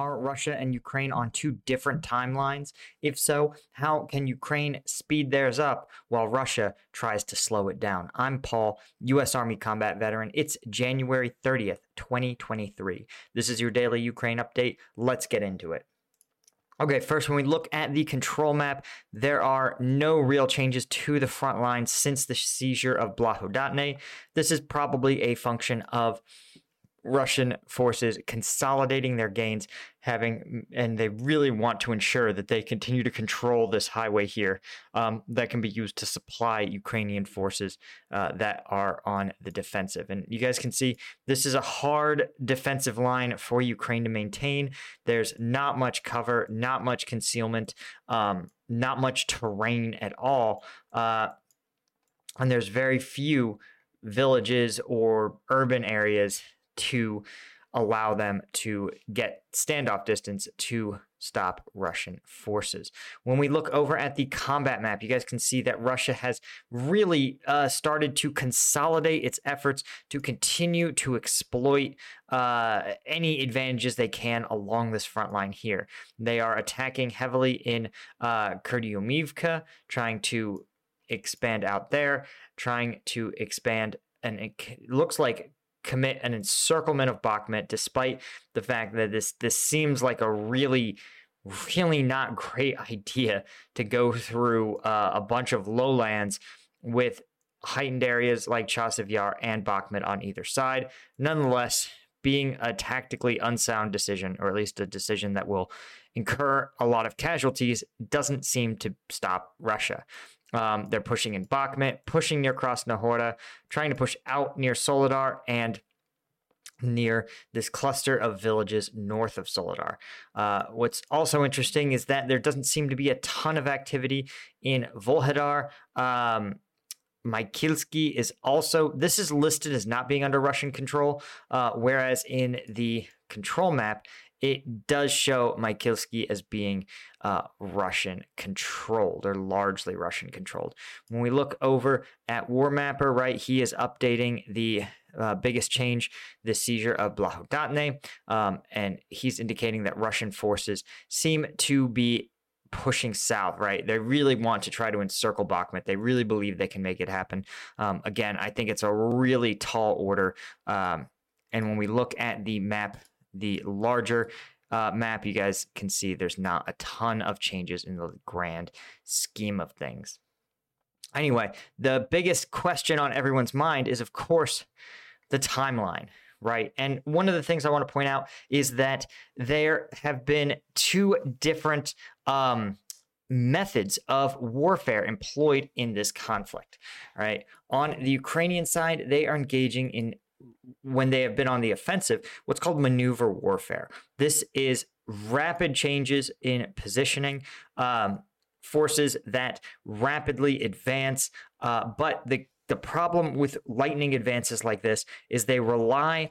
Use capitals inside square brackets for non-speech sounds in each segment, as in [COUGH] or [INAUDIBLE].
Are Russia and Ukraine on two different timelines? If so, how can Ukraine speed theirs up while Russia tries to slow it down? I'm Paul, U.S. Army combat veteran. It's January 30th, 2023. This is your daily Ukraine update. Let's get into it. Okay, first, when we look at the control map, there are no real changes to the front line since the seizure of Blahodatne. This is probably a function of Russian forces consolidating their gains, having, and they really want to ensure that they continue to control this highway here um, that can be used to supply Ukrainian forces uh, that are on the defensive. And you guys can see this is a hard defensive line for Ukraine to maintain. There's not much cover, not much concealment, um, not much terrain at all. Uh, and there's very few villages or urban areas to allow them to get standoff distance to stop Russian forces. When we look over at the combat map, you guys can see that Russia has really uh, started to consolidate its efforts to continue to exploit uh, any advantages they can along this front line here. They are attacking heavily in uh, trying to expand out there, trying to expand and it looks like commit an encirclement of Bakhmut, despite the fact that this this seems like a really really not great [LAUGHS] idea to go through uh, a bunch of lowlands with heightened areas like Chasiv Yar and Bakhmut on either side. Nonetheless, being a tactically unsound decision, or at least a decision that will incur a lot of casualties, doesn't seem to stop Russia. Um, they're pushing in Bakhmut, pushing near Krasnohora, trying to push out near Soledar, and near this cluster of villages north of Soledar. Uh, what's also interesting is that there doesn't seem to be a ton of activity in Vuhledar. Um, Mykilsky is also, this is listed as not being under Russian control, uh, whereas in the control map, it does show Mykilsky as being uh, Russian controlled or largely Russian controlled. When we look over at War Mapper, right, he is updating the uh, biggest change, the seizure of Blahodatne, um, and he's indicating that Russian forces seem to be pushing south, right? They really want to try to encircle Bakhmut. They really believe they can make it happen. Um, again, I think it's a really tall order. Um, and when we look at the map, the larger uh, map, you guys can see there's not a ton of changes in the grand scheme of things. Anyway, the biggest question on everyone's mind is, of course, the timeline, right? And one of the things I want to point out is that there have been two different um, methods of warfare employed in this conflict, right? On the Ukrainian side, they are engaging in when they have been on the offensive, what's called maneuver warfare. This is rapid changes in positioning. Um, forces that rapidly advance, uh, but the the problem with lightning advances like this is they rely,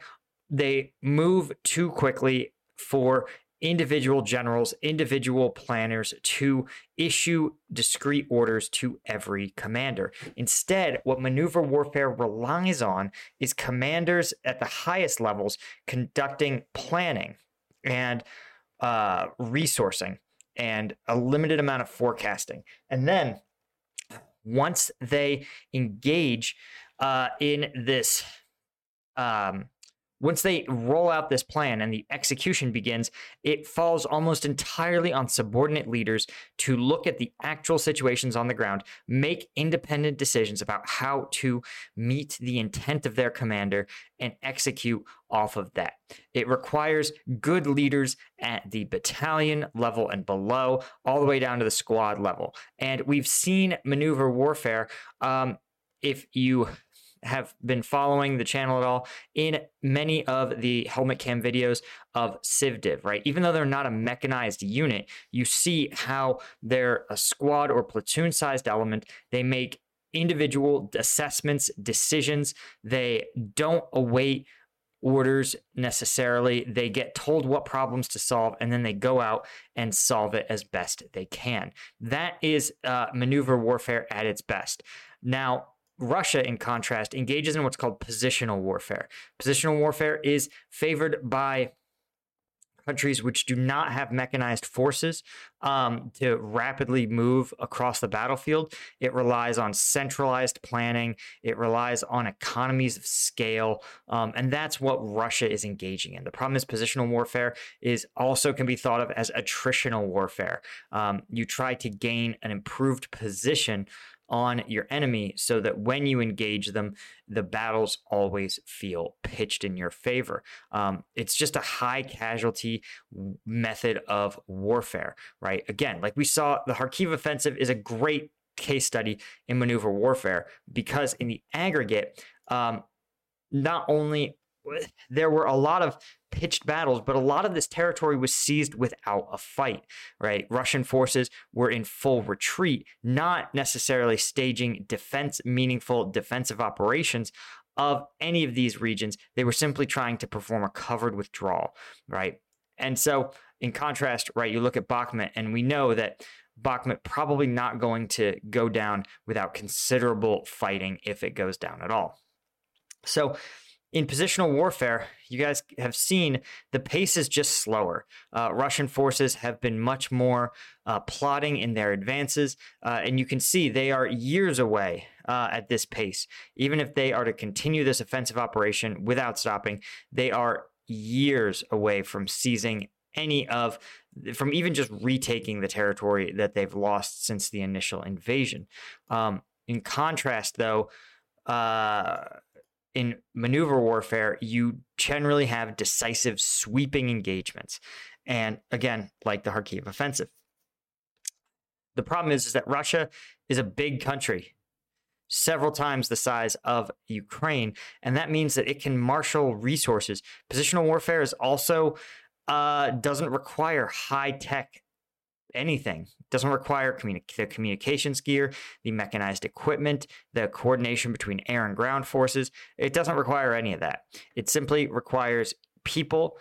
they move too quickly for individual generals, individual planners to issue discrete orders to every commander. Instead, what maneuver warfare relies on is commanders at the highest levels conducting planning and uh, resourcing and a limited amount of forecasting. And then once they engage uh, in this, um, once they roll out this plan and the execution begins, it falls almost entirely on subordinate leaders to look at the actual situations on the ground, make independent decisions about how to meet the intent of their commander, and execute off of that. It requires good leaders at the battalion level and below, all the way down to the squad level. And we've seen maneuver warfare. Um, if you have been following the channel at all in many of the helmet cam videos of Civdiv, right? Even though they're not a mechanized unit, you see how they're a squad or platoon sized element. They make individual assessments, decisions. They don't await orders necessarily. They get told what problems to solve and then they go out and solve it as best they can. That is uh, maneuver warfare at its best. Now, Russia, in contrast, engages in what's called positional warfare. Positional warfare is favored by countries which do not have mechanized forces um, to rapidly move across the battlefield. It relies on centralized planning, it relies on economies of scale, um, and that's what Russia is engaging in. The problem is positional warfare is also can be thought of as attritional warfare. Um, you try to gain an improved position on your enemy so that when you engage them, the battles always feel pitched in your favor. Um, it's just a high casualty method of warfare, right? Again, like we saw, the Kharkiv offensive is a great case study in maneuver warfare because in the aggregate, um, not only [LAUGHS] there were a lot of pitched battles, but a lot of this territory was seized without a fight, right? Russian forces were in full retreat, not necessarily staging defense, meaningful defensive operations of any of these regions. They were simply trying to perform a covered withdrawal, right? And so, in contrast, right, you look at Bakhmut, and we know that Bakhmut probably not going to go down without considerable fighting if it goes down at all. So, in positional warfare, you guys have seen the pace is just slower. Uh, Russian forces have been much more uh, plotting in their advances, uh, and you can see they are years away uh, at this pace. Even if they are to continue this offensive operation without stopping, they are years away from seizing any of from even just retaking the territory that they've lost since the initial invasion. Um, in contrast, though, uh, in maneuver warfare, you generally have decisive sweeping engagements. And again, like the Kharkiv offensive. The problem is, is that Russia is a big country, several times the size of Ukraine, and that means that it can marshal resources. Positional warfare is also uh, doesn't require high tech anything. It doesn't require communi- the communications gear, the mechanized equipment, the coordination between air and ground forces. It doesn't require any of that. It simply requires people,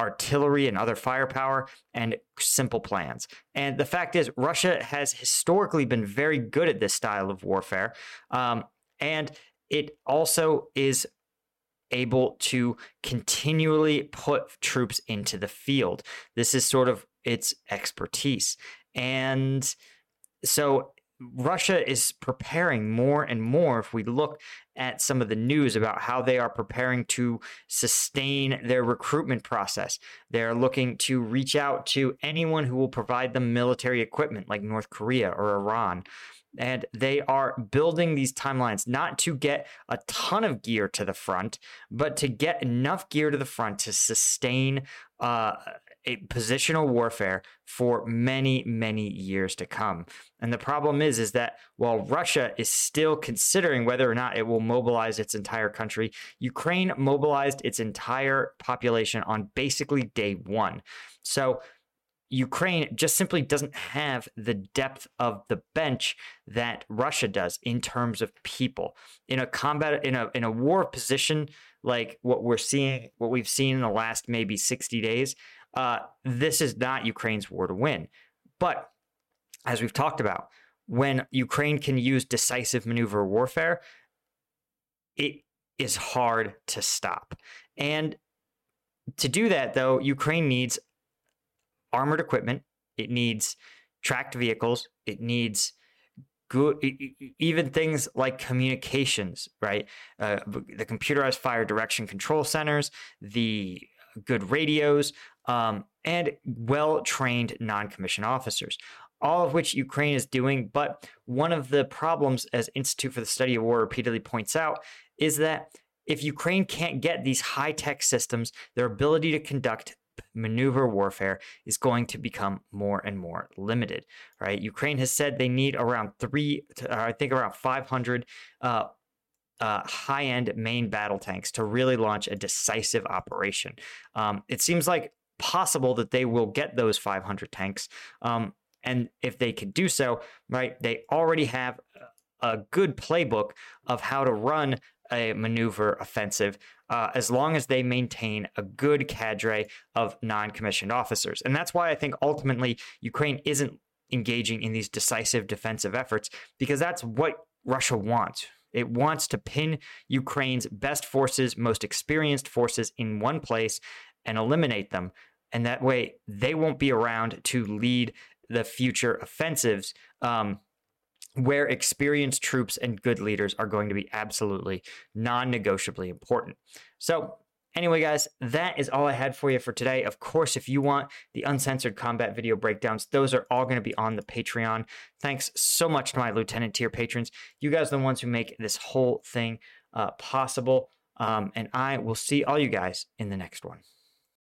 artillery, and other firepower, and simple plans. And the fact is, Russia has historically been very good at this style of warfare. Um, and it also is able to continually put troops into the field. This is sort of its expertise. And so Russia is preparing more and more. If we look at some of the news about how they are preparing to sustain their recruitment process, they're looking to reach out to anyone who will provide them military equipment, like North Korea or Iran. And they are building these timelines not to get a ton of gear to the front, but to get enough gear to the front to sustain uh, a positional warfare for many many years to come and the problem is is that while russia is still considering whether or not it will mobilize its entire country ukraine mobilized its entire population on basically day 1 so Ukraine just simply doesn't have the depth of the bench that Russia does in terms of people. In a combat in a in a war position like what we're seeing what we've seen in the last maybe 60 days, uh, this is not Ukraine's war to win. But as we've talked about, when Ukraine can use decisive maneuver warfare, it is hard to stop. And to do that, though, Ukraine needs armored equipment, it needs tracked vehicles, it needs good even things like communications right uh, the computerized fire direction control centers the good radios um, and well trained non commissioned officers, all of which Ukraine is doing. But one of the problems, as Institute for the Study of War repeatedly points out, is that if Ukraine can't get these high tech systems, their ability to conduct maneuver warfare is going to become more and more limited right ukraine has said they need around three i think around 500 uh, uh, high end main battle tanks to really launch a decisive operation. Um, it seems like possible that they will get those 500 tanks. Um, and if they can do so, right, they already have a good playbook of how to run a maneuver offensive uh, as long as they maintain a good cadre of non commissioned officers. And that's why I think ultimately Ukraine isn't engaging in these decisive defensive efforts because that's what Russia wants. It wants to pin Ukraine's best forces, most experienced forces in one place and eliminate them and that way they won't be around to lead the future offensives. Um, where experienced troops and good leaders are going to be absolutely non negotiably important. So, Anyway, guys, that is all I had for you for today. Of course, if you want the uncensored combat video breakdowns, those are all going to be on the Patreon. Thanks so much to my Lieutenant tier patrons. You guys are the ones who make this whole thing uh, possible. Um, and I will see all you guys in the next one.